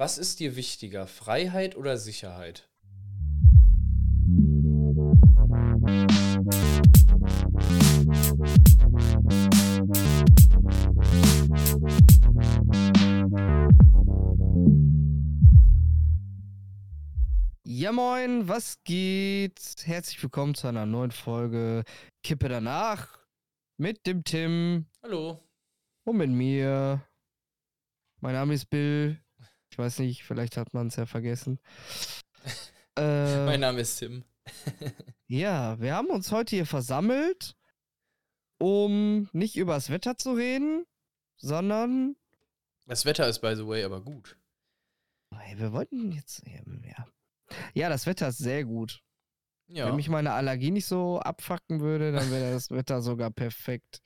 Was ist dir wichtiger, Freiheit oder Sicherheit? Ja moin, was geht? Herzlich willkommen zu einer neuen Folge Kippe danach mit dem Tim Hallo. und mit mir. Mein Name ist Bill. Ich weiß nicht, vielleicht hat man es ja vergessen. äh, Mein Name ist Tim. ja, wir haben uns heute hier versammelt, um nicht über das Wetter zu reden, sondern Das Wetter ist by the way aber gut. Hey, wir wollten jetzt. Ja. ja, das Wetter ist sehr gut. Ja. Wenn mich meine Allergie nicht so abfacken würde, dann wäre das Wetter sogar perfekt.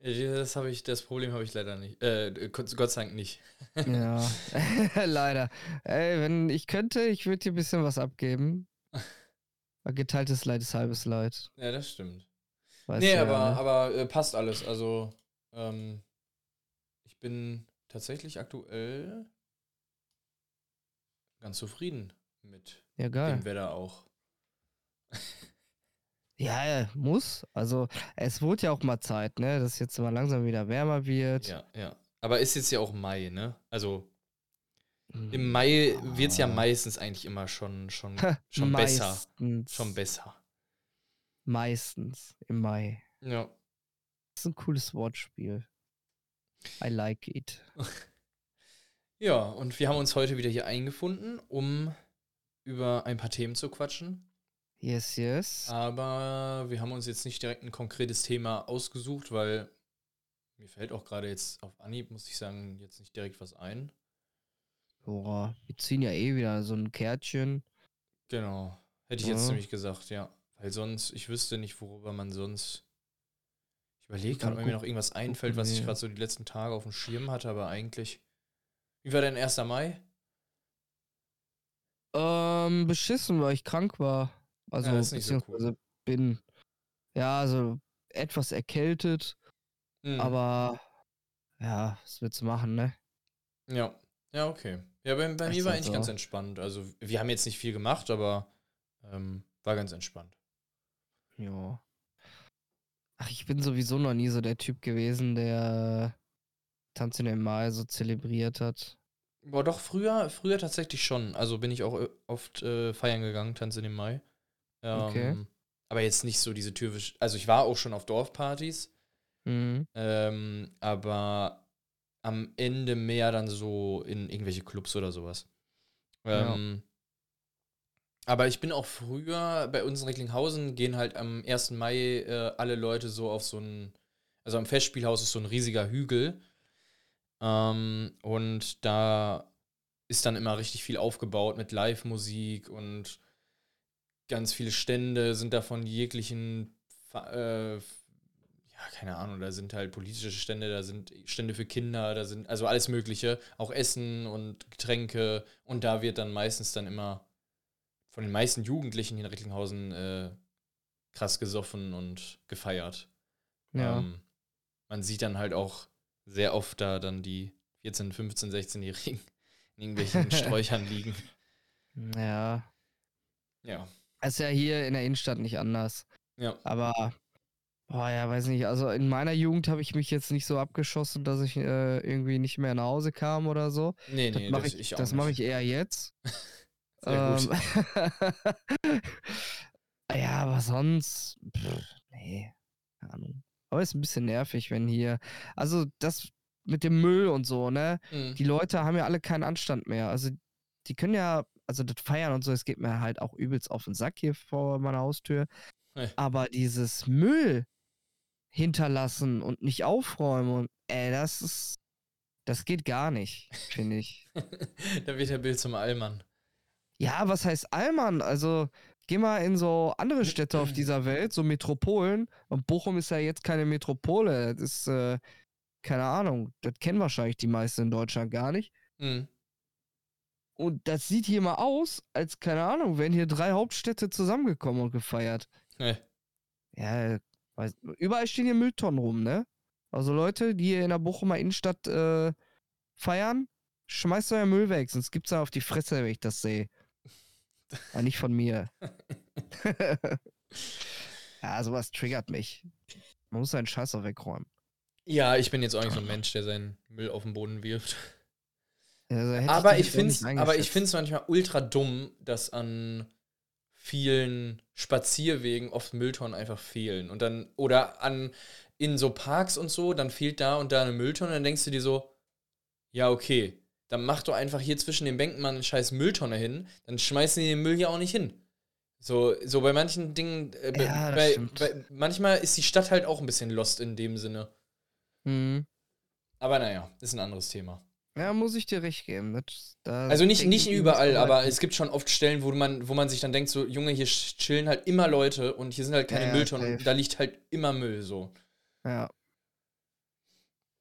Das habe ich, das Problem habe ich leider nicht. Äh, Gott sei Dank nicht. Ja, leider. Ey, wenn ich könnte, ich würde dir ein bisschen was abgeben. Geteiltes Leid ist halbes Leid. Ja, das stimmt. Weißt nee, ja, aber, ne? aber äh, passt alles. Also, ähm, ich bin tatsächlich aktuell ganz zufrieden mit Ja, dem Wetter auch. Ja, ja, muss. Also, es wurde ja auch mal Zeit, ne, dass jetzt mal langsam wieder wärmer wird. Ja, ja. Aber ist jetzt ja auch Mai, ne? Also, Hm, im Mai wird es ja meistens eigentlich immer schon, schon, schon besser. Schon besser. Meistens im Mai. Ja. Das ist ein cooles Wortspiel. I like it. Ja, und wir haben uns heute wieder hier eingefunden, um über ein paar Themen zu quatschen. Yes, yes. Aber wir haben uns jetzt nicht direkt ein konkretes Thema ausgesucht, weil mir fällt auch gerade jetzt auf Anhieb, muss ich sagen, jetzt nicht direkt was ein. Boah, wir ziehen ja eh wieder so ein Kärtchen. Genau. Hätte ich jetzt Ja. nämlich gesagt, ja. Weil sonst, ich wüsste nicht, worüber man sonst. Ich überlege gerade, ob mir noch irgendwas einfällt, was ich gerade so die letzten Tage auf dem Schirm hatte, aber eigentlich. Wie war dein 1. Mai? Ähm, beschissen, weil ich krank war. Also, Ja, nicht so cool. beziehungsweise bin. Ja, also etwas erkältet, Mhm. aber ja, was willst du machen, ne? Ja, ja, okay. Ja, bei, bei mir war halt eigentlich ganz so. entspannt. Also, wir haben jetzt nicht viel gemacht, aber ähm, war ganz entspannt. Ja. Ach, ich bin sowieso noch nie so der Typ gewesen, der Tanz in den Mai so zelebriert hat. Boah, doch, früher, früher tatsächlich schon. Also bin ich auch äh, oft äh, feiern gegangen, Tanz in den Mai. Ähm, Okay. Aber jetzt nicht so diese typisch. Also ich war auch schon auf Dorfpartys, Mhm. ähm, aber am Ende mehr dann so in irgendwelche Clubs oder sowas. Ja. Ähm, Aber ich bin auch früher, bei uns in Recklinghausen gehen halt am 1. Mai äh, alle Leute so auf so ein, also am Festspielhaus ist so ein riesiger Hügel. Ähm, und da ist dann immer richtig viel aufgebaut mit Live-Musik und ganz viele Stände sind da von jeglichen, äh, ja, keine Ahnung, da sind halt politische Stände, da sind Stände für Kinder, da sind also alles Mögliche, auch Essen und Getränke und da wird dann meistens dann immer von den meisten Jugendlichen hier in Recklinghausen äh, krass gesoffen und gefeiert. Ja. Ähm, man sieht dann halt auch sehr oft da dann die 14, 15, 16-Jährigen in irgendwelchen Sträuchern liegen. ja. Ja. Ist ja hier in der Innenstadt nicht anders. Ja. Aber, boah, ja, weiß nicht. Also in meiner Jugend habe ich mich jetzt nicht so abgeschossen, dass ich äh, irgendwie nicht mehr nach Hause kam oder so. Nee, Das nee, mache das, ich, ich das mache nicht. ich eher jetzt. Sehr gut. Ähm, ja, aber sonst, pff, nee, keine Ahnung. Aber ist ein bisschen nervig, wenn hier, also das mit dem Müll und so, ne? Mhm. Die Leute haben ja alle keinen Anstand mehr. Also die können ja, also das Feiern und so, es geht mir halt auch übelst auf den Sack hier vor meiner Haustür. Nee. Aber dieses Müll hinterlassen und nicht aufräumen und, ey, das ist, das geht gar nicht, finde ich. da wird der Bild zum Allmann. Ja, was heißt Allmann? Also, geh mal in so andere Städte auf dieser Welt, so Metropolen. Und Bochum ist ja jetzt keine Metropole. Das ist, äh, keine Ahnung, das kennen wahrscheinlich die meisten in Deutschland gar nicht. Mhm. Und das sieht hier mal aus, als, keine Ahnung, wären hier drei Hauptstädte zusammengekommen und gefeiert. Nee. Ja, weiß, überall stehen hier Mülltonnen rum, ne? Also Leute, die hier in der Bochumer Innenstadt äh, feiern, schmeißt euer Müll weg, sonst gibt's da auf die Fresse, wenn ich das sehe. Ja, nicht von mir. ja, sowas triggert mich. Man muss seinen Scheiß auch wegräumen. Ja, ich bin jetzt auch nicht so ein Mensch, der seinen Müll auf den Boden wirft. Also, Aber ich finde es aber ich find's manchmal ultra dumm, dass an vielen Spazierwegen oft Mülltonnen einfach fehlen. Und dann, oder an in so Parks und so, dann fehlt da und da eine Mülltonne, dann denkst du dir so, ja, okay, dann mach doch einfach hier zwischen den Bänken mal eine scheiß Mülltonne hin, dann schmeißen die den Müll ja auch nicht hin. So, so bei manchen Dingen, äh, Ja, bei, bei, manchmal ist die Stadt halt auch ein bisschen lost in dem Sinne. Mhm. Aber naja, ist ein anderes Thema. Ja, muss ich dir recht geben. Das, da Also nicht, nicht überall, aber es gibt schon oft Stellen, wo man, wo man sich dann denkt, so, Junge, hier chillen halt immer Leute und hier sind halt keine Ja, Mülltonnen und da liegt halt immer Müll so. Ja,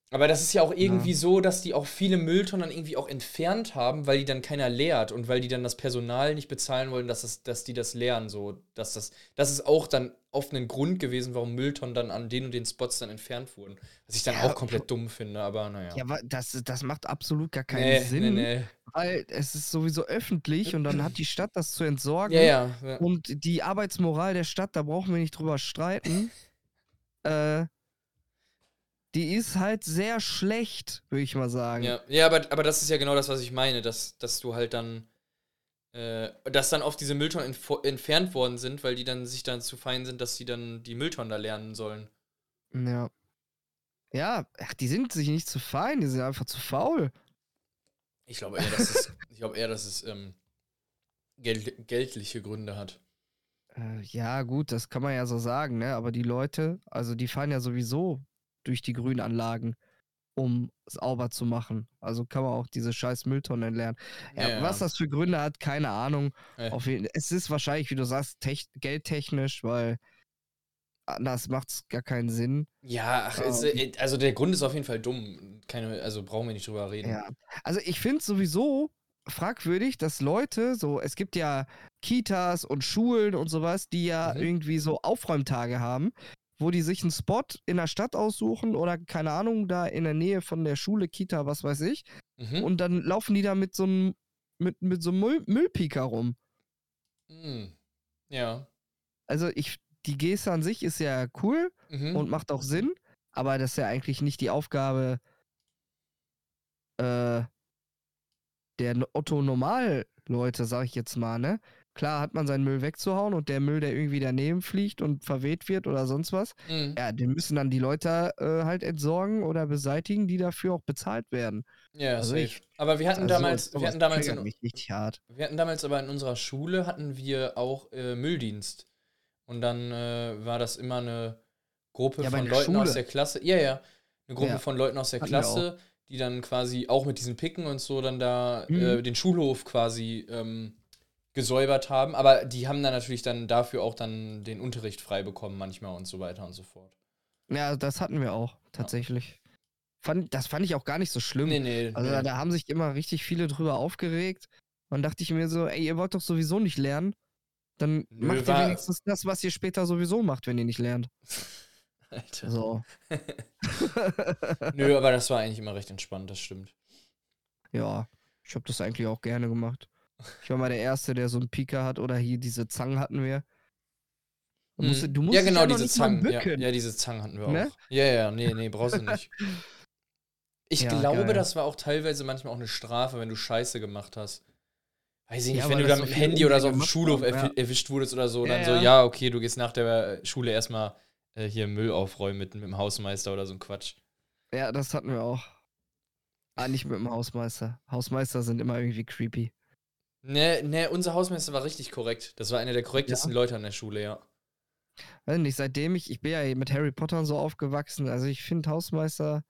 Aber das ist ja auch irgendwie so, dass die auch viele Mülltonnen dann irgendwie auch entfernt haben, weil die dann keiner leert und weil die dann das Personal nicht bezahlen wollen, dass, das, dass die das leeren. So, dass das, das ist auch dann oft ein Grund gewesen, warum Mülltonnen dann an den und den Spots dann entfernt wurden. Was ich dann Ja, auch komplett dumm finde, aber naja. ja aber das, das macht absolut gar keinen nee, Sinn, nee, nee. weil es ist sowieso öffentlich und dann hat die Stadt das zu entsorgen. Ja, ja. ja. Und die Arbeitsmoral der Stadt, da brauchen wir nicht drüber streiten. äh, die ist halt sehr schlecht, würde ich mal sagen. Ja, ja aber, aber das ist ja genau das, was ich meine, dass, dass du halt dann, äh, dass dann oft diese Mülltonnen entf entfernt worden sind, weil die dann sich dann zu fein sind, dass sie dann die Mülltonnen da lernen sollen. Ja. Ja, ach, die sind sich nicht zu fein, die sind einfach zu faul. Ich glaube eher, dass es, ich glaube eher, dass es ähm, geld geldliche Gründe hat. Äh, ja, gut, das kann man ja so sagen, ne? Aber die Leute, also die fahren ja sowieso durch die Grünanlagen, um es sauber zu machen. Also kann man auch diese scheiß Mülltonnen lernen. Ja, Ja, Was das für Gründe hat, keine Ahnung. Ja. Auf jeden, es ist wahrscheinlich, wie du sagst, tech, geldtechnisch, weil anders macht es gar keinen Sinn. Ja, ach, äh, also der Grund ist auf jeden Fall dumm. Keine, also brauchen wir nicht drüber reden. Ja. Also ich finde es sowieso fragwürdig, dass Leute, so, es gibt ja Kitas und Schulen und sowas, die ja Mhm. irgendwie so Aufräumtage haben, wo die sich einen Spot in der Stadt aussuchen oder keine Ahnung, da in der Nähe von der Schule, Kita, was weiß ich. Mhm. Und dann laufen die da mit so einem mit, mit so einem Müll, Müllpieker rum. Mhm. Ja. Also ich, die Geste an sich ist ja cool Mhm. und macht auch Sinn, aber das ist ja eigentlich nicht die Aufgabe äh, der No- Otto-Normal-Leute, sag ich jetzt mal, ne? Klar hat man seinen Müll wegzuhauen und der Müll, der irgendwie daneben fliegt und verweht wird oder sonst was, Mhm. ja, den müssen dann die Leute äh, halt entsorgen oder beseitigen, die dafür auch bezahlt werden. Ja, Also ich- Aber wir hatten Also damals, wir hatten damals in, richtig hart. Wir hatten damals aber in unserer Schule hatten wir auch äh, Mülldienst. Und dann äh, war das immer eine Gruppe Ja, von Leuten aus Schule. der Klasse. Ja, ja. Eine Gruppe Ja. von Leuten aus der Hatten Klasse, die dann quasi auch mit diesen Picken und so dann da Mhm. äh, den Schulhof quasi ähm, gesäubert haben. Aber die haben dann natürlich dann dafür auch dann den Unterricht frei bekommen manchmal und so weiter und so fort. Ja, das hatten wir auch, tatsächlich. Fand, das fand ich auch gar nicht so schlimm. Nee, nee. Also nee. da, da haben sich immer richtig viele drüber aufgeregt. Und dachte ich mir so, ey, ihr wollt doch sowieso nicht lernen. Dann Nö, macht ihr wenigstens das, was ihr später sowieso macht, wenn ihr nicht lernt. Alter. So. Nö, aber das war eigentlich immer recht entspannt, das stimmt. ja, ich habe das eigentlich auch gerne gemacht. Ich war mal der Erste, der so einen Pika hat oder hier diese Zangen hatten wir. Du musst, Mhm. du musst ja, genau, diese Zangen. Ja, ja, diese Zangen hatten wir auch. Ne? Ja, ja, nee, nee, brauchst du nicht. Ich Ja, glaube, geil. das war auch teilweise manchmal auch eine Strafe, wenn du Scheiße gemacht hast. Weiß ich nicht, Ja, wenn du das da so mit dem Handy oder so auf dem Schulhof erwi- erwischt wurdest oder so, Ja, dann so, ja. ja, okay, du gehst nach der Schule erstmal äh, hier Müll aufräumen mit, mit dem Hausmeister oder so ein Quatsch. Ja, das hatten wir auch. Ah, nicht mit dem Hausmeister. Hausmeister sind immer irgendwie creepy. Ne, ne, unser Hausmeister war richtig korrekt. Das war einer der korrektesten Leute an der Schule, ja. Weiß nicht, seitdem ich, ich bin ja mit Harry Potter und so aufgewachsen, also ich finde Hausmeister,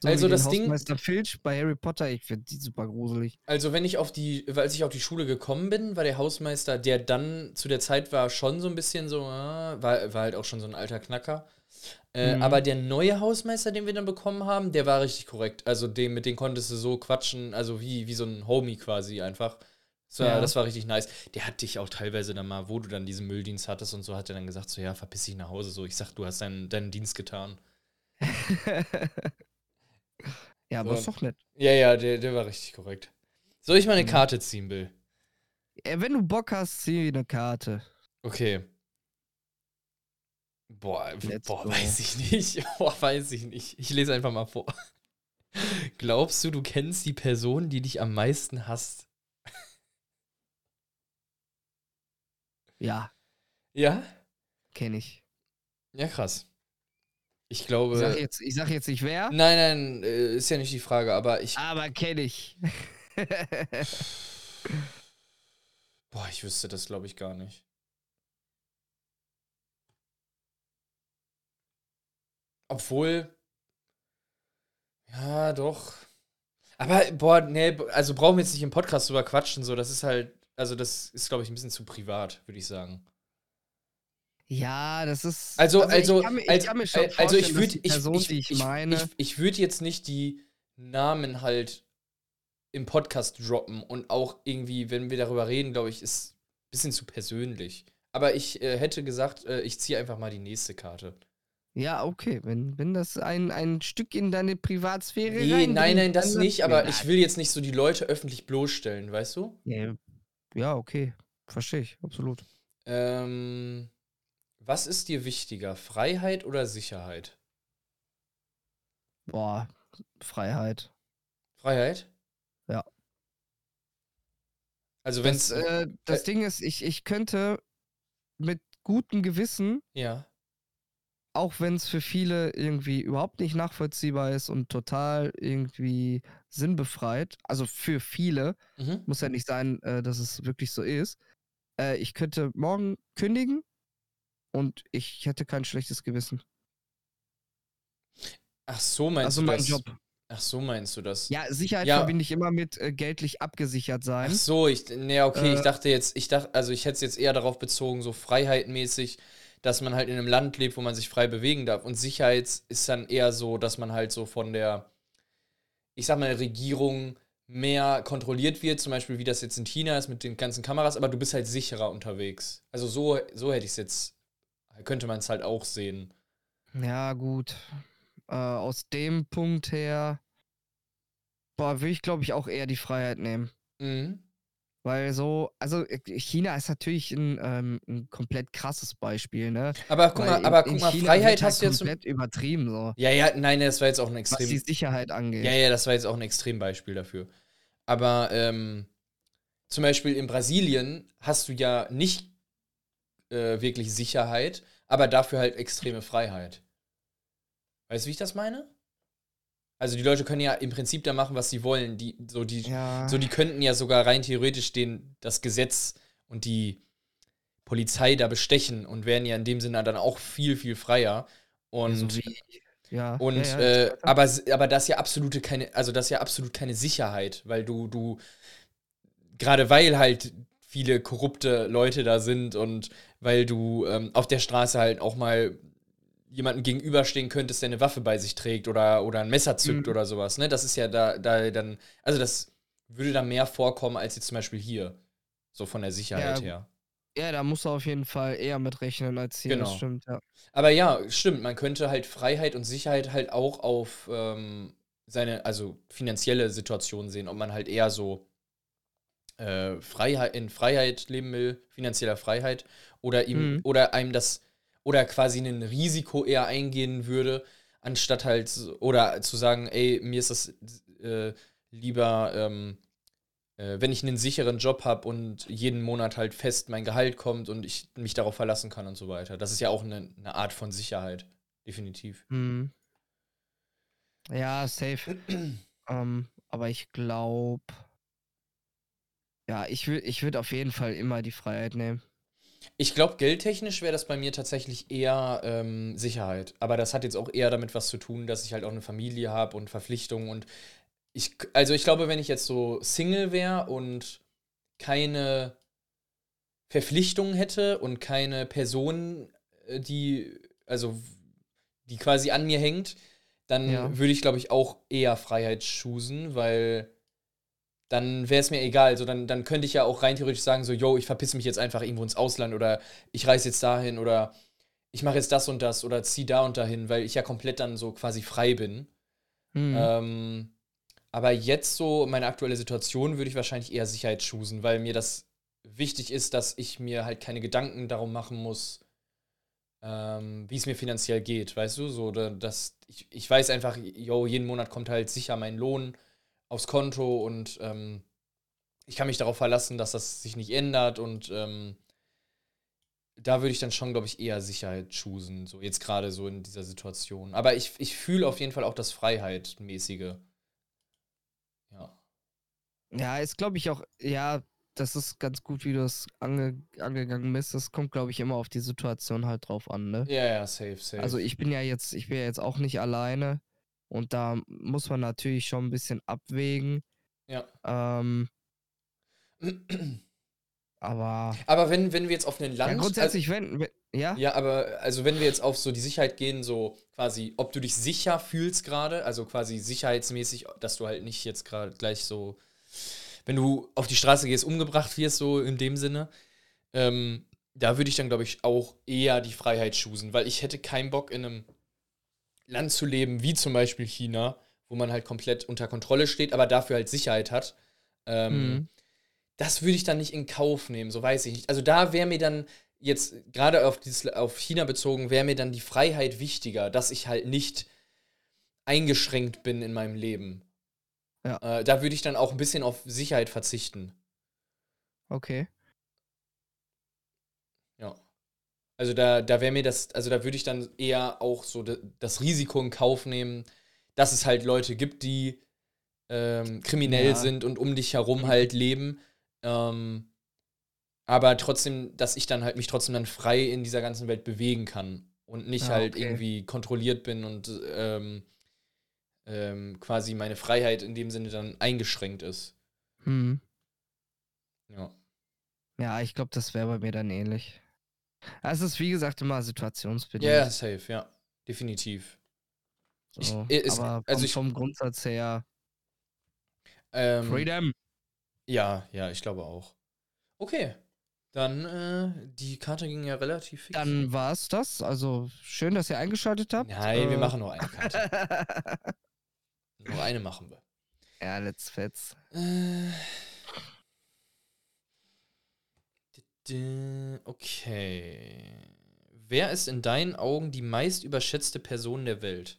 so Also das Ding- Hausmeister Filch bei Harry Potter, ich finde die super gruselig. Also, wenn ich auf die, als ich auf die Schule gekommen bin, war der Hausmeister, der dann zu der Zeit war, schon so ein bisschen so, ah, war, war halt auch schon so ein alter Knacker. Äh, Mhm. Aber der neue Hausmeister, den wir dann bekommen haben, der war richtig korrekt. Also, dem, mit dem konntest du so quatschen, also wie, wie so ein Homie quasi einfach. War, Ja. das war richtig nice. Der hat dich auch teilweise dann mal, wo du dann diesen Mülldienst hattest und so, hat er dann gesagt, so, ja, verpiss dich nach Hause. So, ich sag, du hast deinen, deinen Dienst getan. ja, aber So. ist doch nett. Ja, ja, der, der war richtig korrekt. Soll ich mal eine Mhm. Karte ziehen, Bill? Wenn du Bock hast, zieh eine Karte. Okay. Boah, Let's boah go. weiß ich nicht. Boah, weiß ich nicht. Ich lese einfach mal vor. Glaubst du, du kennst die Person, die dich am meisten hasst? Ja, Ja? kenne ich. Ja, krass. Ich Ich glaube. sag jetzt, ich sag jetzt nicht wer, Nein, nein, äh, ist ja nicht die Frage, aber ich. aber kenne ich. Boah, ich wüsste das, glaube ich, gar nicht. Obwohl. Ja, doch. Aber, boah, nee, also brauchen wir jetzt nicht im Podcast drüber quatschen, so, das ist halt, also das ist, glaube ich, ein bisschen zu privat, würde ich sagen. ja, das ist. Also, also, ich kann mir, ich als- kann mir schon äh, also ich würde, ich, ich, ich, ich, meine. ich, ich würde jetzt nicht die Namen halt im Podcast droppen und auch irgendwie, wenn wir darüber reden, glaube ich, ist ein bisschen zu persönlich. Aber ich äh, hätte gesagt, äh, ich ziehe einfach mal die nächste Karte. ja, okay, wenn, wenn das ein, ein Stück in deine Privatsphäre Nee, nein, nein, das nicht, aber ich will jetzt nicht so die Leute öffentlich bloßstellen, weißt du? Ja, ja, okay. Verstehe ich, absolut. Ähm, was ist dir wichtiger, Freiheit oder Sicherheit? Boah, Freiheit. Freiheit? Ja. Also wenn Das, es. äh, das Ding ist, ich, ich könnte mit gutem Gewissen, ja. Auch wenn es für viele irgendwie überhaupt nicht nachvollziehbar ist und total irgendwie sinnbefreit, also für viele, Mhm. muss ja nicht sein, äh, dass es wirklich so ist, äh, ich könnte morgen kündigen und ich hätte kein schlechtes Gewissen. Ach so meinst Also du mein das? Job. Ach so meinst du das? Ja, Sicherheit Ja. verbinde ich immer mit äh, geldlich abgesichert sein. Ach so, ich, nee, okay, ich Äh, dachte jetzt, ich dachte, also ich hätte es jetzt eher darauf bezogen, so freiheitmäßig, dass man halt in einem Land lebt, wo man sich frei bewegen darf. Und Sicherheit ist dann eher so, dass man halt so von der, ich sag mal, Regierung mehr kontrolliert wird, zum Beispiel wie das jetzt in China ist mit den ganzen Kameras, aber du bist halt sicherer unterwegs. Also so, so hätte ich es jetzt, könnte man es halt auch sehen. Ja, gut. Äh, aus dem Punkt her, boah, würde ich glaube ich auch eher die Freiheit nehmen. Mhm. Weil so, also äh, China ist natürlich ein, ähm, ein komplett krasses Beispiel, ne? Aber guck mal, aber guck mal, Freiheit halt hast du jetzt. zum- komplett übertrieben, so. Ja, ja, nein, das war jetzt auch ein Was extrem. die Sicherheit angeht. Ja, ja, das war jetzt auch ein Extrembeispiel dafür. Aber ähm, zum Beispiel in Brasilien hast du ja nicht äh, wirklich Sicherheit, aber dafür halt extreme Freiheit. Weißt du, wie ich das meine? Also die Leute können ja im Prinzip da machen, was sie wollen. Die, so, die, Ja. so, die könnten ja sogar rein theoretisch den, das Gesetz und die Polizei da bestechen und wären ja in dem Sinne dann auch viel, viel freier. Und so ja. und ja, äh, aber, aber das ist ja absolute keine, also das ja absolut keine Sicherheit, weil du, du, gerade weil halt viele korrupte Leute da sind und weil du ähm, auf der Straße halt auch mal jemanden gegenüberstehen könntest, der eine Waffe bei sich trägt oder, oder ein Messer zückt Mhm. oder sowas, ne? Das ist ja da, da dann, also das würde da mehr vorkommen als jetzt zum Beispiel hier. So von der Sicherheit Ja, her. ja, da musst du auf jeden Fall eher mit rechnen als hier, das Genau. stimmt, ja. Aber ja, stimmt, man könnte halt Freiheit und Sicherheit halt auch auf ähm, seine, also finanzielle Situation sehen, ob man halt eher so äh, Freiheit, in Freiheit leben will, finanzieller Freiheit, oder ihm, Mhm. oder einem das, oder quasi ein Risiko eher eingehen würde, anstatt halt, oder zu sagen, ey, mir ist das äh, lieber, ähm, äh, wenn ich einen sicheren Job habe und jeden Monat halt fest mein Gehalt kommt und ich mich darauf verlassen kann und so weiter. Das ist ja auch eine, eine Art von Sicherheit, definitiv. Mhm. Ja, safe. ähm, aber ich glaube, ja, ich würde ich würd auf jeden Fall immer die Freiheit nehmen. Ich glaube, geldtechnisch wäre das bei mir tatsächlich eher ähm, Sicherheit. Aber das hat jetzt auch eher damit was zu tun, dass ich halt auch eine Familie habe und Verpflichtungen und ich, also ich glaube, wenn ich jetzt so Single wäre und keine Verpflichtungen hätte und keine Person, äh, die, also die quasi an mir hängt, dann Ja. würde ich, glaube ich, auch eher Freiheit choosen, weil dann wäre es mir egal. So, dann, dann könnte ich ja auch rein theoretisch sagen, so, yo, ich verpiss mich jetzt einfach irgendwo ins Ausland oder ich reise jetzt dahin oder ich mache jetzt das und das oder zieh da und dahin, weil ich ja komplett dann so quasi frei bin. Mhm. Ähm, Aber jetzt so, meine aktuelle Situation, würde ich wahrscheinlich eher Sicherheit choosen, weil mir das wichtig ist, dass ich mir halt keine Gedanken darum machen muss, ähm, wie es mir finanziell geht, weißt du? So, dass ich, ich weiß einfach, yo, jeden Monat kommt halt sicher mein Lohn aufs Konto und ähm, ich kann mich darauf verlassen, dass das sich nicht ändert und ähm, da würde ich dann schon, glaube ich, eher Sicherheit choosen, so jetzt gerade so in dieser Situation. Aber ich, ich fühle auf jeden Fall auch das Freiheitmäßige. Ja. Ja, ist, glaube ich, auch, ja, das ist ganz gut, wie du es ange angegangen bist. Das kommt, glaube ich, immer auf die Situation halt drauf an, ne? Ja, ja, safe, safe. Also ich bin ja jetzt, ich bin ja jetzt auch nicht alleine und da muss man natürlich schon ein bisschen abwägen. Ja. Ähm, aber. Aber wenn, wenn wir jetzt auf einen Land. Ja, grundsätzlich, also, wenn, wenn, ja. Ja, aber also wenn wir jetzt auf so die Sicherheit gehen, so quasi, ob du dich sicher fühlst gerade, also quasi sicherheitsmäßig, dass du halt nicht jetzt gerade gleich so wenn du auf die Straße gehst, umgebracht wirst, so in dem Sinne. Ähm, da würde ich dann, glaube ich, auch eher die Freiheit choosen, weil ich hätte keinen Bock, in einem Land zu leben, wie zum Beispiel China, wo man halt komplett unter Kontrolle steht, aber dafür halt Sicherheit hat. Ähm, mhm. Das würde ich dann nicht in Kauf nehmen, so weiß ich nicht. Also da wäre mir dann jetzt gerade auf, auf China bezogen, wäre mir dann die Freiheit wichtiger, dass ich halt nicht eingeschränkt bin in meinem Leben. Ja. Äh, da würde ich dann auch ein bisschen auf Sicherheit verzichten. Okay. Ja. Also da, da wäre mir das, also da würde ich dann eher auch so das Risiko in Kauf nehmen, dass es halt Leute gibt, die ähm, kriminell ja. sind und um dich herum halt leben. Ähm, aber trotzdem, dass ich dann halt mich trotzdem dann frei in dieser ganzen Welt bewegen kann und nicht ah, halt okay. irgendwie kontrolliert bin und ähm, ähm, quasi meine Freiheit in dem Sinne dann eingeschränkt ist. Hm. Ja. Ja, ich glaube, das wäre bei mir dann ähnlich. Es ist wie gesagt immer situationsbedingt. Ja, yeah, safe, ja. Definitiv. So, ich, ist, aber also vom, ich, vom Grundsatz her. Ähm, Freedom. Ja, ja, ich glaube auch. Okay. Dann, äh, die Karte ging ja relativ fix. Dann war es das. Also schön, dass ihr eingeschaltet habt. Nein, äh, wir machen nur eine Karte. Nur eine machen wir. Ja, let's fetz. Äh, okay. Wer ist in deinen Augen die meist überschätzte Person der Welt?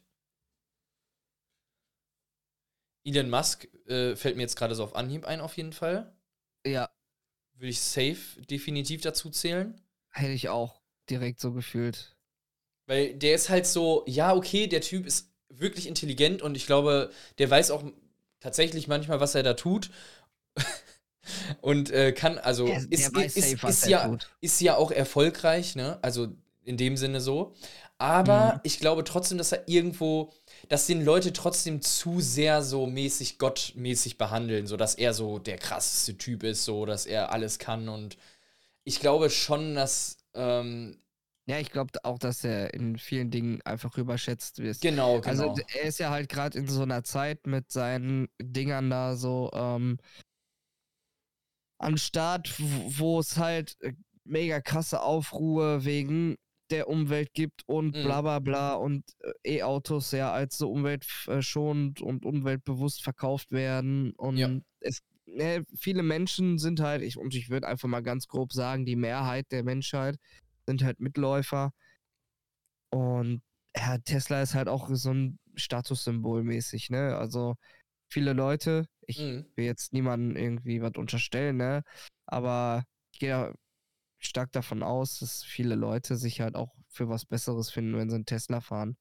Elon Musk äh, fällt mir jetzt gerade so auf Anhieb ein, auf jeden Fall. Ja. Würde ich safe definitiv dazu zählen. Hätte ich auch direkt so gefühlt. Weil der ist halt so, ja, okay, der Typ ist wirklich intelligent und ich glaube, der weiß auch tatsächlich manchmal, was er da tut. und äh, kann, also der, ist, der ist, safe, ist, ja, ist ja auch erfolgreich, ne? Also in dem Sinne so. Aber mhm. ich glaube trotzdem, dass er irgendwo, dass den Leute trotzdem zu sehr so mäßig gottmäßig behandeln, so dass er so der krasseste Typ ist, so dass er alles kann und ich glaube schon, dass ähm, ja, ich glaube auch, dass er in vielen Dingen einfach überschätzt wird. Genau, genau. Also er ist ja halt gerade in so einer Zeit mit seinen Dingern da so ähm, am Start, wo es halt äh, mega krasse Aufruhe wegen der Umwelt gibt und mhm. bla bla bla und äh, E-Autos ja als so umweltschonend und umweltbewusst verkauft werden und ja. es ne, viele Menschen sind halt, ich, und ich würde einfach mal ganz grob sagen, die Mehrheit der Menschheit sind halt Mitläufer. Und ja, Tesla ist halt auch so ein Statussymbol mäßig, ne? Also viele Leute, ich mhm. will jetzt niemandem irgendwie was unterstellen, ne? Aber ich gehe ja stark davon aus, dass viele Leute sich halt auch für was Besseres finden, wenn sie einen Tesla fahren.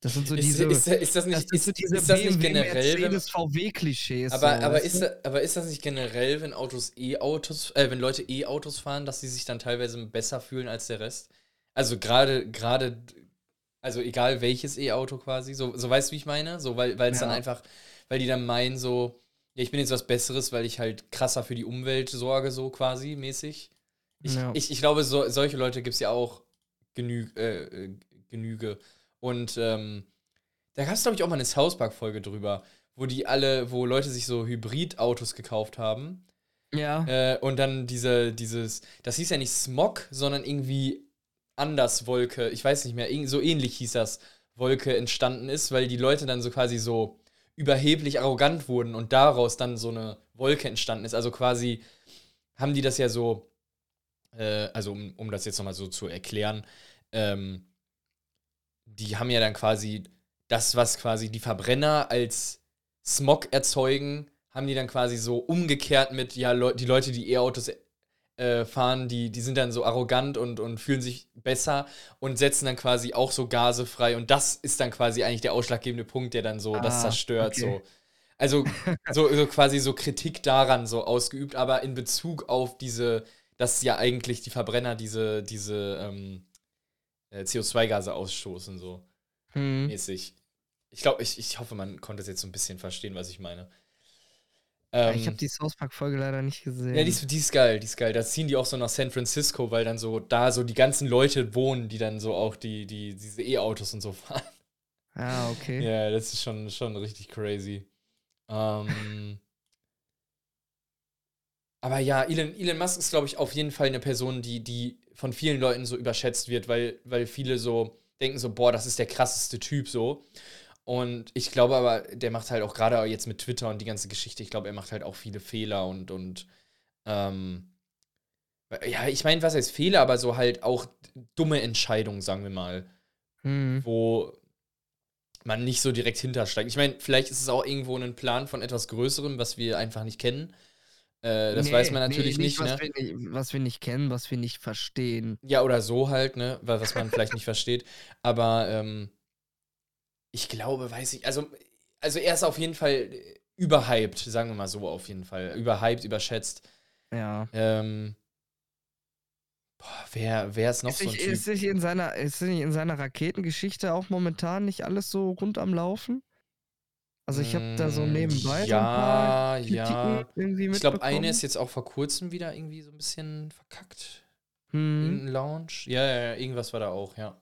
Das sind so diese. Ist, ist, ist das nicht, das ist, ist das nicht generell? Wenn, VW-Klischees. Aber, so, aber, ist, aber ist das nicht generell, wenn Autos E-Autos, äh, wenn Leute E-Autos fahren, dass sie sich dann teilweise besser fühlen als der Rest? Also gerade, gerade, also egal welches E-Auto quasi, so, so weißt du, wie ich meine? So, weil es ja. dann einfach, weil die dann meinen, so, ja, ich bin jetzt was Besseres, weil ich halt krasser für die Umwelt sorge, so quasi mäßig. Ich, ja. ich, ich glaube, so, solche Leute gibt es ja auch genü äh, äh Genüge. Und ähm, da gab es, glaube ich, auch mal eine South Park-Folge drüber, wo die alle, wo Leute sich so Hybrid-Autos gekauft haben. Ja. Äh, und dann diese, dieses, das hieß ja nicht Smog, sondern irgendwie anders Wolke. Ich weiß nicht mehr, so ähnlich hieß das, Wolke entstanden ist, weil die Leute dann so quasi so überheblich arrogant wurden und daraus dann so eine Wolke entstanden ist. Also quasi haben die das ja so, äh, also um, um das jetzt nochmal so zu erklären, ähm, die haben ja dann quasi das, was quasi die Verbrenner als Smog erzeugen, haben die dann quasi so umgekehrt mit, ja, Le die Leute, die E-Autos äh, fahren, die, die sind dann so arrogant und, und fühlen sich besser und setzen dann quasi auch so Gase frei. Und das ist dann quasi eigentlich der ausschlaggebende Punkt, der dann so ah, das zerstört. Okay. So. Also so, so quasi so Kritik daran so ausgeübt, aber in Bezug auf diese, dass ja eigentlich die Verbrenner diese, diese ähm, äh, CO2-Gase ausstoßen, so hm. mäßig. Ich glaube, ich, ich hoffe, man konnte es jetzt so ein bisschen verstehen, was ich meine. Ähm, ich habe die South Park-Folge leider nicht gesehen. Ja, die ist, die ist geil, die ist geil. Da ziehen die auch so nach San Francisco, weil dann so da so die ganzen Leute wohnen, die dann so auch die, die, diese E-Autos und so fahren. Ah, okay. Ja, das ist schon, schon richtig crazy. Ähm, aber ja, Elon, Elon Musk ist, glaube ich, auf jeden Fall eine Person, die, die von vielen Leuten so überschätzt wird, weil, weil viele so denken so, boah, das ist der krasseste Typ so. Und ich glaube aber, der macht halt auch gerade jetzt mit Twitter und die ganze Geschichte, ich glaube, er macht halt auch viele Fehler und, und ähm, ja, ich meine, was heißt Fehler, aber so halt auch dumme Entscheidungen, sagen wir mal. Hm. Wo man nicht so direkt hintersteigt. Ich meine, vielleicht ist es auch irgendwo ein Plan von etwas Größerem, was wir einfach nicht kennen. Äh, das nee, weiß man natürlich nee, nicht, nicht, was ne? Wir nicht, was wir nicht kennen, was wir nicht verstehen. Ja, oder so halt, ne? Was man vielleicht nicht versteht. Aber ähm, ich glaube, weiß ich, also, also er ist auf jeden Fall überhyped, sagen wir mal so auf jeden Fall. Überhyped, überschätzt. Ja. Ähm, boah, wer, wer ist noch ist so ein nicht, Typ? Ist nicht, in seiner, ist nicht in seiner Raketengeschichte auch momentan nicht alles so rund am Laufen? Also ich habe da so mm, nebenbei ja, so ja. irgendwie Ich glaube, eine ist jetzt auch vor kurzem wieder irgendwie so ein bisschen verkackt. Hm. Launch. Ja, ja, ja, irgendwas war da auch, ja.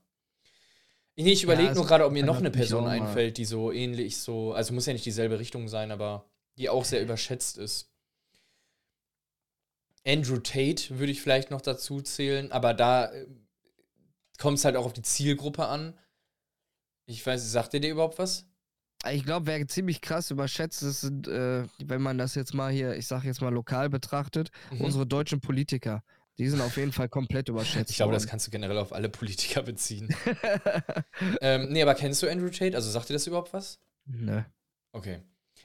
Nee, ich überlege ja, nur gerade, ob mir noch eine Person einfällt, die so ähnlich so, also muss ja nicht dieselbe Richtung sein, aber die auch sehr überschätzt ist. Andrew Tate würde ich vielleicht noch dazu zählen, aber da äh, kommt es halt auch auf die Zielgruppe an. Ich weiß, sagt ihr dir überhaupt was? Ich glaube, wer ziemlich krass überschätzt ist, sind, äh, wenn man das jetzt mal hier, ich sag jetzt mal lokal betrachtet, mhm. unsere deutschen Politiker. Die sind auf jeden Fall komplett überschätzt. Ich glaube, das kannst du generell auf alle Politiker beziehen. ähm, nee, aber kennst du Andrew Tate? Also sagt dir das überhaupt was? Nö. Okay.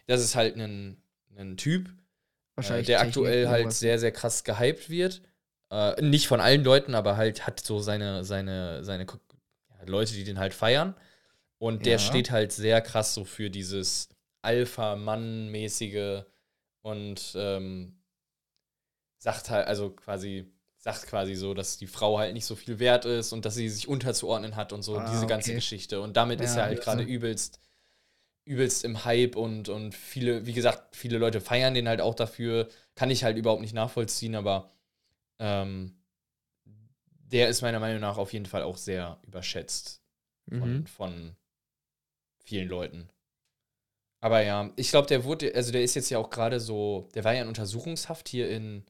Das ist halt ein, ein Typ, äh, der aktuell halt sehr, sehr krass gehypt wird. Äh, nicht von allen Leuten, aber halt hat so seine, seine, seine ja, Leute, die den halt feiern. Und der ja. steht halt sehr krass so für dieses Alpha-Mann-mäßige und ähm, sagt halt, also quasi sagt quasi so, dass die Frau halt nicht so viel wert ist und dass sie sich unterzuordnen hat und so, ah, diese ganze okay. Geschichte. Und damit ja, ist er halt gerade übelst, übelst im Hype und, und viele, wie gesagt, viele Leute feiern den halt auch dafür. Kann ich halt überhaupt nicht nachvollziehen, aber ähm, der ist meiner Meinung nach auf jeden Fall auch sehr überschätzt von, mhm. von vielen Leuten. Aber ja, ich glaube, der wurde, also der ist jetzt ja auch gerade so, der war ja in Untersuchungshaft hier in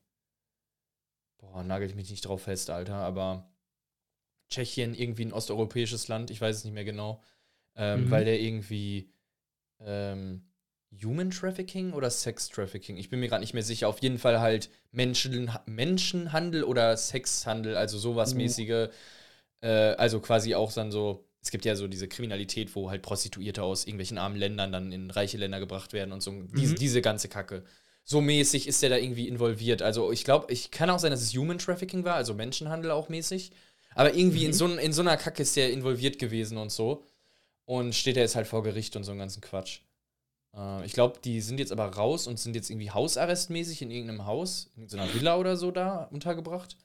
boah, nagel ich mich nicht drauf fest, Alter, aber Tschechien, irgendwie ein osteuropäisches Land, ich weiß es nicht mehr genau, ähm, mhm. weil der irgendwie ähm, Human Trafficking oder Sex Trafficking, ich bin mir gerade nicht mehr sicher, auf jeden Fall halt Menschen, Menschenhandel oder Sexhandel, also sowas mhm. mäßige, äh, also quasi auch dann so, es gibt ja so diese Kriminalität, wo halt Prostituierte aus irgendwelchen armen Ländern dann in reiche Länder gebracht werden und so, mhm. diese, diese ganze Kacke so mäßig ist der da irgendwie involviert. Also ich glaube, ich kann auch sein, dass es Human Trafficking war, also Menschenhandel auch mäßig. Aber irgendwie mhm. in, so, in so einer Kacke ist der involviert gewesen und so. Und steht er jetzt halt vor Gericht und so einen ganzen Quatsch. Äh, ich glaube, die sind jetzt aber raus und sind jetzt irgendwie hausarrestmäßig in irgendeinem Haus, in so einer Villa oder so da untergebracht.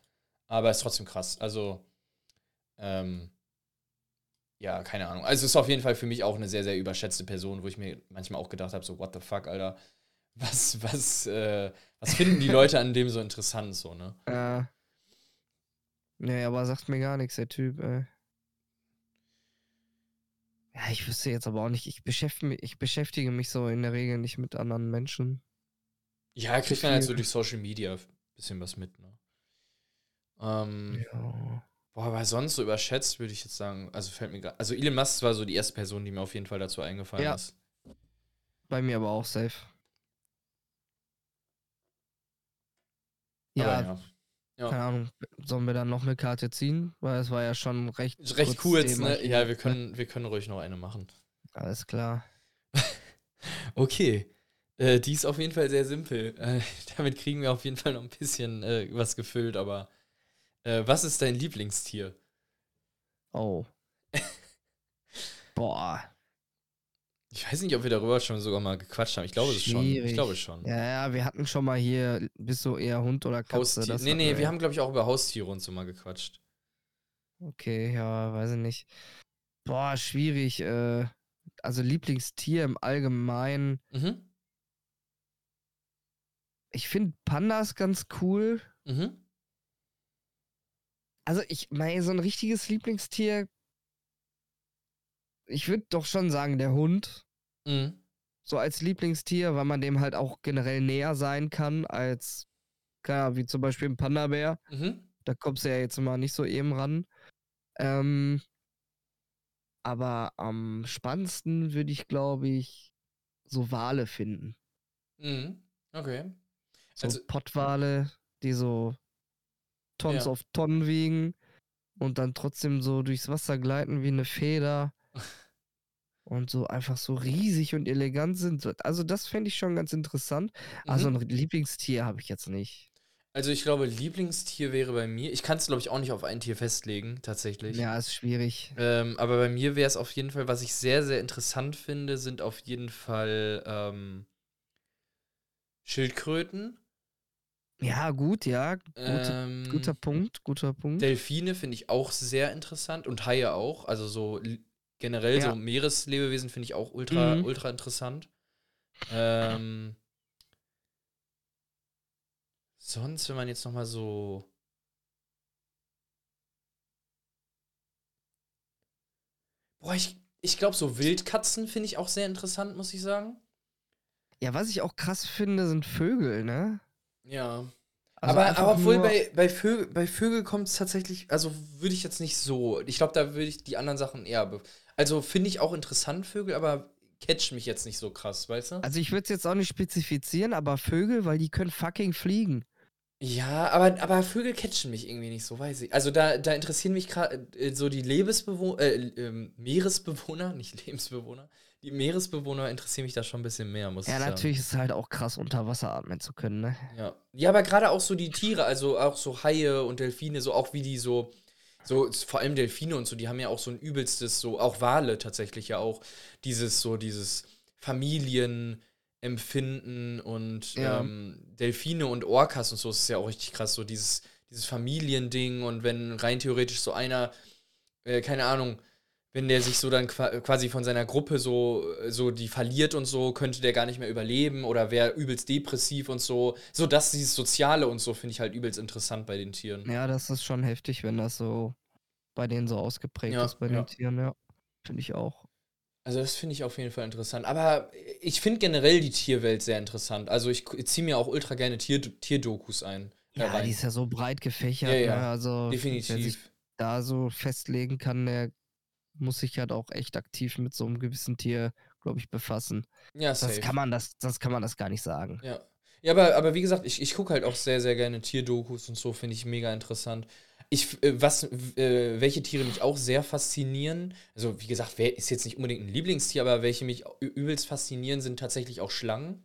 Aber ist trotzdem krass. Also, ähm, ja, keine Ahnung. Also ist auf jeden Fall für mich auch eine sehr, sehr überschätzte Person, wo ich mir manchmal auch gedacht habe, so, what the fuck, Alter was, was, äh, was finden die Leute an dem so interessant, so, ne? Ja. Nee, aber sagt mir gar nichts, der Typ, ey. Ja, ich wüsste jetzt aber auch nicht, ich beschäftige, mich, ich beschäftige mich so in der Regel nicht mit anderen Menschen. Ja, kriegt man halt so durch Social Media ein bisschen was mit, ne? Ähm, ja. Boah, aber sonst so überschätzt, würde ich jetzt sagen, also fällt mir gerade, also Elon Musk war so die erste Person, die mir auf jeden Fall dazu eingefallen ja. ist. Bei mir aber auch safe. Ja, ja. Ja. keine Ahnung. Sollen wir dann noch eine Karte ziehen? Weil es war ja schon recht. Ist Recht kurz ne? Ja, wir können, wir können ruhig noch eine machen. Alles klar. Okay. Äh, die ist auf jeden Fall sehr simpel. Äh, damit kriegen wir auf jeden Fall noch ein bisschen äh, was gefüllt, aber äh, was ist dein Lieblingstier? Oh. Boah. Ich weiß nicht, ob wir darüber schon sogar mal gequatscht haben. Ich glaube es schon. Ich Schwierig. glaube schon. Ja, ja, wir hatten schon mal hier, bist du eher Hund oder Katze? Haustier. Nee, nee, wir haben, glaube ich, auch über Haustiere und so mal gequatscht. Okay, ja, weiß ich nicht. Boah, schwierig. Äh, also Lieblingstier im Allgemeinen. Mhm. Ich finde Pandas ganz cool. Mhm. Also ich meine, so ein richtiges Lieblingstier. Ich würde doch schon sagen, der Hund. Mhm. So als Lieblingstier, weil man dem halt auch generell näher sein kann als, keine Ahnung, wie zum Beispiel ein Panda-Bär. Mhm. Da kommst du ja jetzt mal nicht so eben ran. Ähm, aber am spannendsten würde ich, glaube ich, so Wale finden. Mhm. Okay. So Also- Pottwale, die so Tons Ja. auf Tonnen wiegen und dann trotzdem so durchs Wasser gleiten wie eine Feder. Und so einfach so riesig und elegant sind. So- Also das fände ich schon ganz interessant. Also Mhm. ein Lieblingstier habe ich jetzt nicht. Also ich glaube, Lieblingstier wäre bei mir. Ich kann es, glaube ich, auch nicht auf ein Tier festlegen, tatsächlich. Ja, ist schwierig. Ähm, aber bei mir wäre es auf jeden Fall, was ich sehr, sehr interessant finde, sind auf jeden Fall ähm, Schildkröten. Ja, gut, ja. Gute, Ähm, guter Punkt, guter Punkt. Delfine finde ich auch sehr interessant und Haie auch. Also so generell Ja. so Meereslebewesen finde ich auch ultra, Mhm. ultra interessant. Ähm, sonst, wenn man jetzt noch mal so Boah, ich, ich glaube, so Wildkatzen finde ich auch sehr interessant, muss ich sagen. Ja, was ich auch krass finde, sind Vögel, ne? Ja. Also aber, aber obwohl bei, bei Vögel, bei Vögel kommt es tatsächlich, also würde ich jetzt nicht so. Ich glaube, da würde ich die anderen Sachen eher. Also finde ich auch interessant, Vögel, aber catch mich jetzt nicht so krass, weißt du? Also ich würde es jetzt auch nicht spezifizieren, aber Vögel, weil die können fucking fliegen. Ja, aber, aber Vögel catchen mich irgendwie nicht so, weiß ich. Also da, da interessieren mich gerade äh, so die Lebensbewohner, äh, ähm, Meeresbewohner, nicht Lebensbewohner. Die Meeresbewohner interessieren mich da schon ein bisschen mehr, muss Ja, ich sagen. natürlich ist es halt auch krass, unter Wasser atmen zu können, ne? Ja. ja, aber gerade auch so die Tiere, also auch so Haie und Delfine, so auch wie die so, so vor allem Delfine und so, die haben ja auch so ein übelstes, so auch Wale tatsächlich ja auch, dieses so, dieses Familienempfinden und Ja. ähm, Delfine und Orcas und so, das ist ja auch richtig krass, so dieses, dieses Familiending und wenn rein theoretisch so einer, äh, keine Ahnung, wenn der sich so dann qua- quasi von seiner Gruppe so, so die verliert und so, könnte der gar nicht mehr überleben oder wäre übelst depressiv und so. So, das, dieses Soziale und so finde ich halt übelst interessant bei den Tieren. Ja, das ist schon heftig, wenn das so bei denen so ausgeprägt Ja, ist, bei ja. den Tieren, ja. Finde ich auch. Also, das finde ich auf jeden Fall interessant. Aber ich finde generell die Tierwelt sehr interessant. Also, ich ziehe mir auch ultra gerne Tier Tierdokus ein. äh, Ja, rein. die ist ja so breit gefächert, Ja, ja, ne? Also wer sich Definitiv. da so festlegen kann, der muss sich halt auch echt aktiv mit so einem gewissen Tier, glaube ich, befassen. Ja, Das safe. kann man das, sonst kann man das gar nicht sagen. Ja. Ja, aber, aber wie gesagt, ich, ich gucke halt auch sehr, sehr gerne Tierdokus und so, finde ich mega interessant. Ich, äh, was, äh, welche Tiere mich auch sehr faszinieren, also wie gesagt, wer ist jetzt nicht unbedingt ein Lieblingstier, aber welche mich übelst faszinieren, sind tatsächlich auch Schlangen.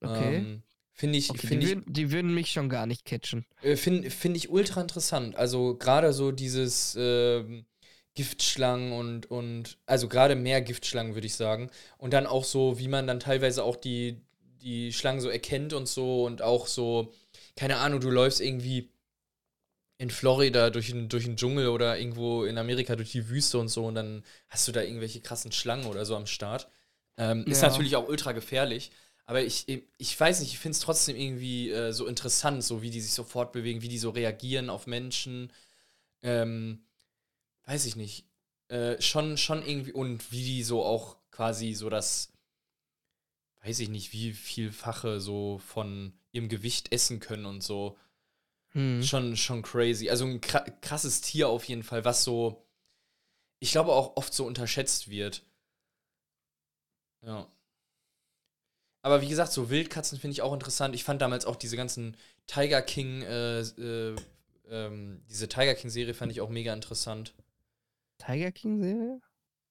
Okay. Ähm, finde ich, okay finde die, ich, würden, die würden mich schon gar nicht catchen. äh, Finde find ich ultra interessant. Also gerade so dieses ähm, Giftschlangen und, und also gerade mehr Giftschlangen, würde ich sagen. Und dann auch so, wie man dann teilweise auch die, die Schlangen so erkennt und so und auch so, keine Ahnung, du läufst irgendwie in Florida durch den, durch den Dschungel oder irgendwo in Amerika durch die Wüste und so und dann hast du da irgendwelche krassen Schlangen oder so am Start. Ähm, Ist Ja. natürlich auch ultra gefährlich. Aber ich, ich weiß nicht, ich finde es trotzdem irgendwie äh, so interessant, so wie die sich so fortbewegen, wie die so reagieren auf Menschen. Ähm, weiß ich nicht. Äh, schon, schon irgendwie, und wie die so auch quasi so das, weiß ich nicht, wie vielfache so von ihrem Gewicht essen können und so. Hm. Schon, schon crazy. Also ein kra- krasses Tier auf jeden Fall, was so, ich glaube auch oft so unterschätzt wird. Ja. Aber wie gesagt, so Wildkatzen finde ich auch interessant. Ich fand damals auch diese ganzen Tiger King, äh, äh, ähm, diese Tiger King-Serie fand ich auch mega interessant. Tiger King-Serie?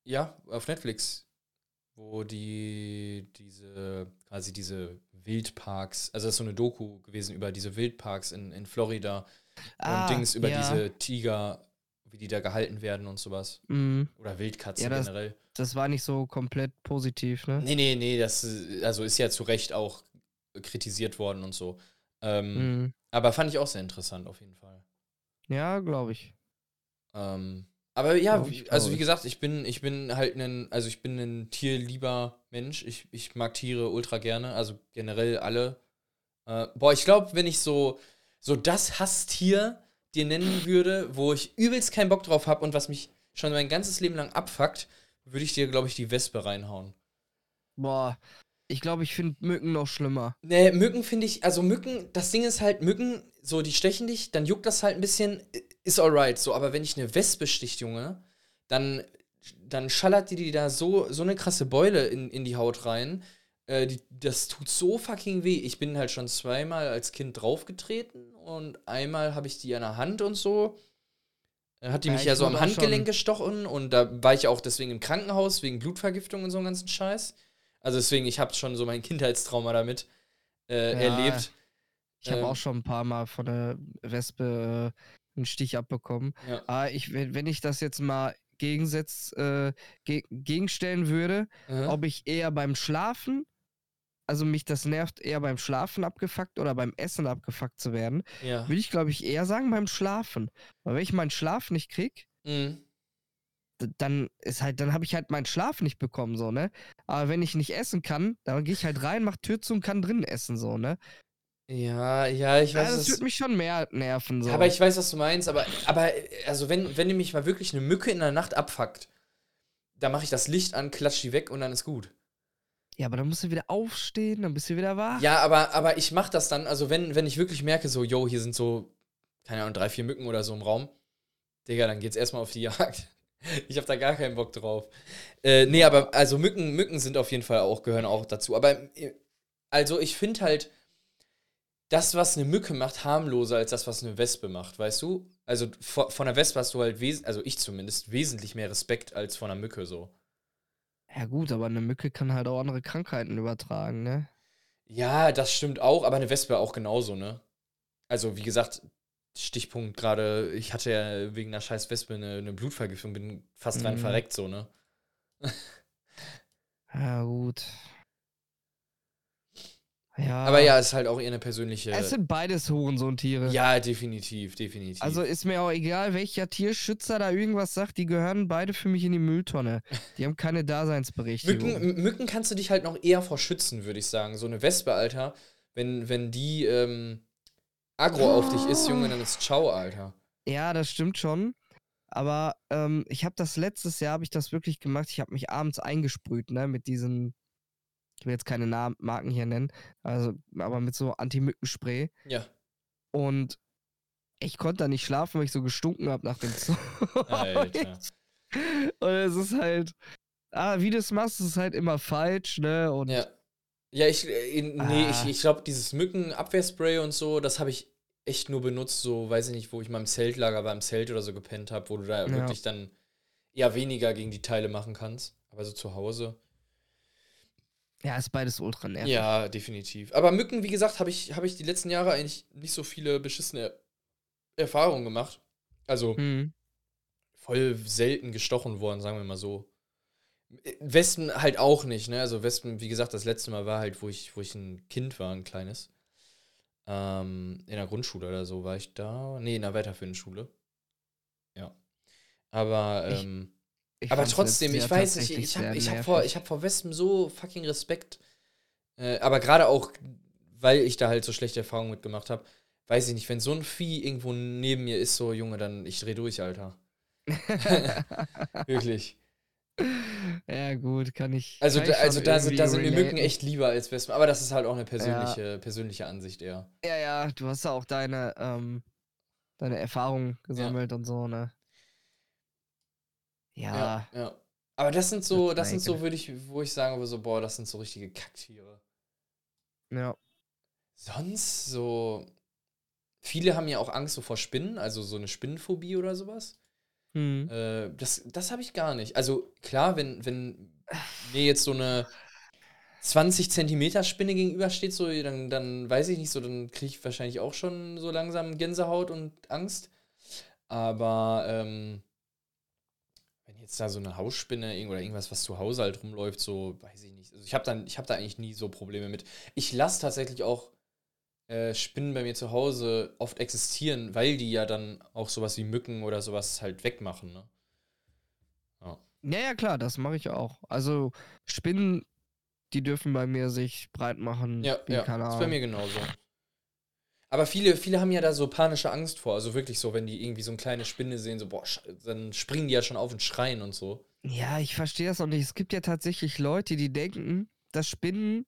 Ja, auf Netflix. Wo die, diese, quasi diese Wildparks, also das ist so eine Doku gewesen über diese Wildparks in, in Florida Ah, und Dings über ja. diese Tiger, wie die da gehalten werden und sowas. Mhm. Oder Wildkatzen Ja, das- generell. Das war nicht so komplett positiv, ne? Nee, nee, nee, das also ist ja zu Recht auch kritisiert worden und so. Ähm, Mhm. Aber fand ich auch sehr interessant auf jeden Fall. Ja, glaube ich. Ähm, aber ja, also wie gesagt, ich bin, ich bin halt ein, also ich bin ein tierlieber Mensch. Ich, ich mag Tiere ultra gerne, also generell alle. Äh, boah, ich glaube, wenn ich so, so das Hasstier dir nennen würde, wo ich übelst keinen Bock drauf habe und was mich schon mein ganzes Leben lang abfuckt, würde ich dir, glaube ich, die Wespe reinhauen. Boah, ich glaube, ich finde Mücken noch schlimmer. Nee, Mücken finde ich, also Mücken, das Ding ist halt, Mücken, so, die stechen dich, dann juckt das halt ein bisschen, ist alright, so, aber wenn ich eine Wespe sticht, Junge, dann, dann schallert die dir da so, so eine krasse Beule in, in die Haut rein. Äh, die, das tut so fucking weh. Ich bin halt schon zweimal als Kind draufgetreten und einmal habe ich die an der Hand und so. Äh, Hat die Ja, mich ich ja so am Handgelenk gestochen und da war ich auch deswegen im Krankenhaus, wegen Blutvergiftung und so einen ganzen Scheiß. Also deswegen, ich habe schon so mein Kindheitstrauma damit äh, Ja. erlebt. Ich habe Ähm. auch schon ein paar Mal von der Wespe äh, einen Stich abbekommen. Ja. Aber ich, wenn, wenn ich das jetzt mal gegensetz, äh, ge gegenstellen würde, Mhm. ob ich eher beim Schlafen, also mich das nervt, eher beim Schlafen abgefuckt oder beim Essen abgefuckt zu werden, ja. würde ich glaube ich eher sagen beim Schlafen. Weil wenn ich meinen Schlaf nicht krieg, Mhm. dann ist halt, dann habe ich halt meinen Schlaf nicht bekommen, so, ne? Aber wenn ich nicht essen kann, dann gehe ich halt rein, mach Tür zu und kann drinnen essen, so, ne? Ja, ja, ich Ja, weiß, das was- würde mich schon mehr nerven, so. Ja, aber ich weiß, was du meinst, aber, aber also wenn, wenn nämlich mal wirklich eine Mücke in der Nacht abfuckt, dann mache ich das Licht an, klatsch die weg und dann ist gut. Ja, aber dann musst du wieder aufstehen, dann bist du wieder wach. Ja, aber, aber ich mache das dann, also wenn, wenn ich wirklich merke, so, yo, hier sind so, keine Ahnung, drei, vier Mücken oder so im Raum, Digga, dann geht's erstmal auf die Jagd. Ich habe da gar keinen Bock drauf. Äh, nee, aber also Mücken, Mücken sind auf jeden Fall auch, gehören auch dazu. Aber äh, also ich finde halt das, was eine Mücke macht, harmloser als das, was eine Wespe macht, weißt du? Also von, von einer Wespe hast du halt, wes also ich zumindest, wesentlich mehr Respekt als von einer Mücke so. Ja, gut, aber eine Mücke kann halt auch andere Krankheiten übertragen, ne? Ja, das stimmt auch, aber eine Wespe auch genauso, ne? Also, wie gesagt, Stichpunkt gerade, ich hatte ja wegen einer scheiß Wespe eine, eine Blutvergiftung, bin fast dran Mhm. verreckt, so, ne? Ja, gut. Ja. Aber ja, es ist halt auch eher eine persönliche. Es sind beides Hurensohntiere. Ja, definitiv, definitiv. Also ist mir auch egal, welcher Tierschützer da irgendwas sagt, die gehören beide für mich in die Mülltonne. Die haben keine Daseinsberechtigung. Mücken, Mücken kannst du dich halt noch eher vor schützen, würde ich sagen. So eine Wespe, Alter, wenn, wenn die ähm, aggro auf dich ist, Junge, dann ist ciao, Alter. Ja, das stimmt schon. Aber ähm, ich habe das letztes Jahr, habe ich das wirklich gemacht. Ich habe mich abends eingesprüht, ne, mit diesen, ich will jetzt keine Namen, Marken hier nennen, also, aber mit so Anti-Mückenspray. Ja. Und ich konnte da nicht schlafen, weil ich so gestunken habe nach dem Zeug. Alter. Und es ist halt, ah, wie du es machst, ist halt immer falsch, ne? Und Ja. Ja, ich, äh, nee, Ah. ich, ich glaube, dieses Mückenabwehrspray und so, das habe ich echt nur benutzt, so, weiß ich nicht, wo ich mal im Zeltlager war, im Zelt oder so gepennt habe, wo du da Ja. wirklich dann eher weniger gegen die Teile machen kannst. Aber so zu Hause. Ja, ist beides ultra nervig. Ja, definitiv. Aber Mücken, wie gesagt, habe ich, hab ich die letzten Jahre eigentlich nicht so viele beschissene Erfahrungen gemacht. Also Hm. voll selten gestochen worden, sagen wir mal so. Wespen halt auch nicht, ne? Also Wespen, wie gesagt, das letzte Mal war halt, wo ich, wo ich ein Kind war, ein kleines. Ähm, in der Grundschule oder so war ich da. Nee, in der weiterführenden Schule. Ja. Aber, ähm, Ich aber trotzdem, ich weiß nicht, ich habe ich hab vor, ich hab vor Wespen so fucking Respekt. Äh, aber gerade auch, weil ich da halt so schlechte Erfahrungen mitgemacht habe, weiß ich nicht, wenn so ein Vieh irgendwo neben mir ist, so Junge, dann ich dreh durch, Alter. Wirklich. ja, gut, kann ich. Also, da, also da, sind, da sind mir Mücken echt lieber als Wespen, aber das ist halt auch eine persönliche, persönliche Ansicht eher. Ja, ja, du hast ja auch deine, ähm, deine Erfahrungen gesammelt und so, ne? Ja, ja. Aber das sind so, Das das sind so, würde ich, wo ich sagen würde, so, boah, das sind so richtige Kacktiere. Ja. Sonst so. Viele haben ja auch Angst so vor Spinnen, also so eine Spinnenphobie oder sowas. Hm. Äh, das das habe ich gar nicht. Also klar, wenn, wenn mir jetzt so eine 20 Zentimeter Spinne gegenübersteht, so, dann, dann weiß ich nicht, so, dann kriege ich wahrscheinlich auch schon so langsam Gänsehaut und Angst. Aber ähm, jetzt da so eine Hausspinne oder irgendwas, was zu Hause halt rumläuft, so, weiß ich nicht. Also ich habe dann, ich habe da eigentlich nie so Probleme mit. Ich lasse tatsächlich auch äh, Spinnen bei mir zu Hause oft existieren, weil die ja dann auch sowas wie Mücken oder sowas halt wegmachen, ne? Ja, ja, klar, das mache ich auch. Also Spinnen, die dürfen bei mir sich breit machen. Ja, ja, keine ist bei Ahnung. mir genauso. Aber viele, viele haben ja da so panische Angst vor. Also wirklich so, wenn die irgendwie so eine kleine Spinne sehen, so, boah, dann springen die ja schon auf und schreien und so. Ja, ich verstehe das noch nicht. Es gibt ja tatsächlich Leute, die denken, dass Spinnen.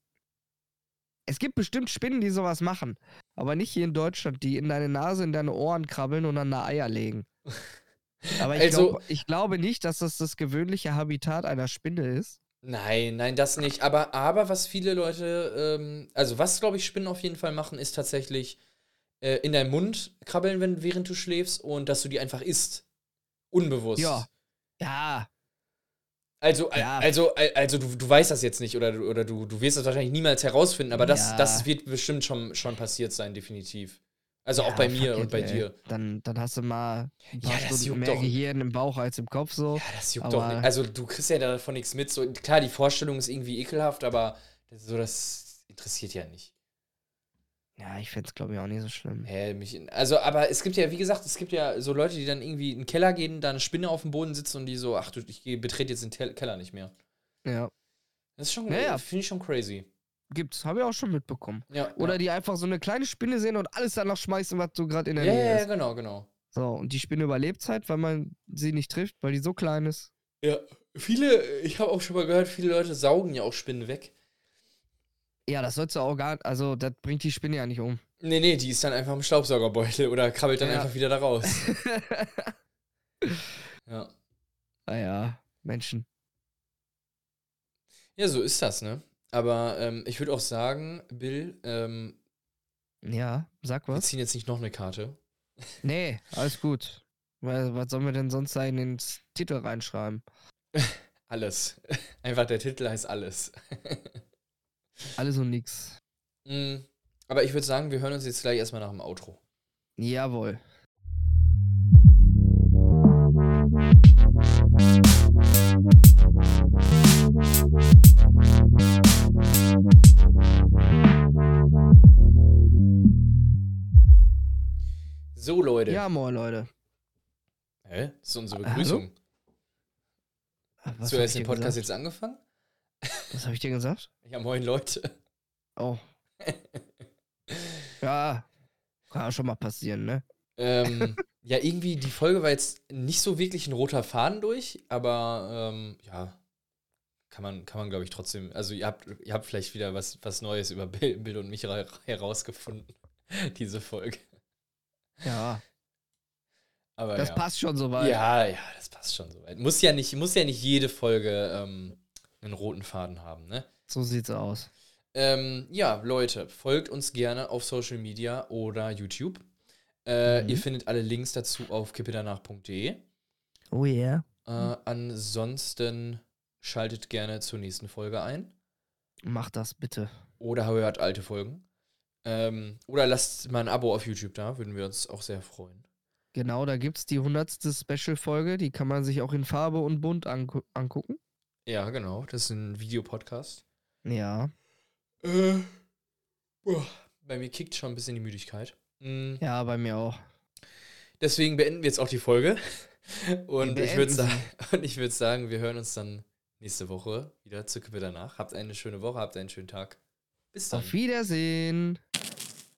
Es gibt bestimmt Spinnen, die sowas machen. Aber nicht hier in Deutschland, die in deine Nase, in deine Ohren krabbeln und dann da Eier legen. Aber ich, Also- glaub, ich glaube nicht, dass das das gewöhnliche Habitat einer Spinne ist. Nein, nein, das nicht. Aber, aber was viele Leute, ähm, also was, glaube ich, Spinnen auf jeden Fall machen, ist tatsächlich äh, in deinen Mund krabbeln, wenn, während du schläfst und dass du die einfach isst. Unbewusst. Ja. Ja, Also, al- Ja. also, al- also du, du weißt das jetzt nicht oder, du- oder du, du wirst das wahrscheinlich niemals herausfinden, aber das, Ja. das wird bestimmt schon, schon passiert sein, definitiv. Also auch Ja, bei mir und it, bei ey. dir. Dann, dann hast du mal Ja, das Stunden juckt mehr doch. Gehirn im Bauch als im Kopf so. Ja, das juckt aber- doch nicht. Also du kriegst ja davon nichts mit. So, klar, die Vorstellung ist irgendwie ekelhaft, aber das, so, das interessiert ja nicht. Ja, ich fände es, glaube ich, auch nicht so schlimm. Hä, mich, also, aber es gibt ja, wie gesagt, es gibt ja so Leute, die dann irgendwie in den Keller gehen, da eine Spinne auf dem Boden sitzt und die so, ach du, ich betrete jetzt den Tel Keller nicht mehr. Ja, Das ist schon, Ja, ja. finde ich schon crazy. gibt's. Habe ich auch schon mitbekommen. Ja, Oder ja. die einfach so eine kleine Spinne sehen und alles danach schmeißen, was so gerade in der Ja, Nähe ja, ja, ist. genau, genau. So, und die Spinne überlebt halt, weil man sie nicht trifft, weil die so klein ist. Ja, viele, ich habe auch schon mal gehört, viele Leute saugen ja auch Spinnen weg. Ja, das sollst du auch gar also das bringt die Spinne ja nicht um. Nee, nee, die ist dann einfach im Staubsaugerbeutel oder krabbelt dann Ja. einfach wieder da raus. Ja. naja, Menschen. Ja, so ist das, ne? Aber ähm, ich würde auch sagen, Bill, ähm, Ja, sag wir was. ziehen jetzt nicht noch eine Karte. Nee, alles gut. Weil, was sollen wir denn sonst da in den Titel reinschreiben? Alles. Einfach der Titel heißt alles. Alles und nix. Mm, Aber ich würde sagen, wir hören uns jetzt gleich erstmal nach dem Outro. Jawohl. So, Leute. Ja, moin, Leute. Hä? Das ist unsere? Begrüßung. Hast du erst den Podcast gesagt? jetzt angefangen? Was habe ich dir gesagt? Ja, moin, Leute. Oh. ja, kann schon mal passieren, ne? ähm, ja, irgendwie, die Folge war jetzt nicht so wirklich ein roter Faden durch, aber ähm, ja, kann man, kann man glaube ich, trotzdem. Also, ihr habt, ihr habt vielleicht wieder was, was Neues über Bill, Bill und mich ra- herausgefunden, diese Folge. Ja, Aber das ja. passt schon soweit. Ja, ja, das passt schon soweit. Muss ja nicht, muss ja nicht jede Folge ähm, einen roten Faden haben, ne? So sieht's aus. Ähm, ja, Leute, folgt uns gerne auf Social Media oder YouTube. Äh, Mhm. Ihr findet alle Links dazu auf kippedanach.de. Oh yeah. Äh, ansonsten schaltet gerne zur nächsten Folge ein. Mach das bitte. Oder hört alte Folgen. Ähm, oder lasst mal ein Abo auf YouTube da, würden wir uns auch sehr freuen. Genau, da gibt's die 100. Special-Folge, die kann man sich auch in Farbe und bunt angu angucken. Ja, genau. Das ist ein Videopodcast. Ja. Äh, boah, bei mir kickt schon ein bisschen die Müdigkeit. Mm, Ja, bei mir auch. Deswegen beenden wir jetzt auch die Folge. Und ich würde sagen, und ich sagen, wir hören uns dann nächste Woche wieder zu Kippe danach. Habt eine schöne Woche, habt einen schönen Tag. Bis dann. Auf Wiedersehen.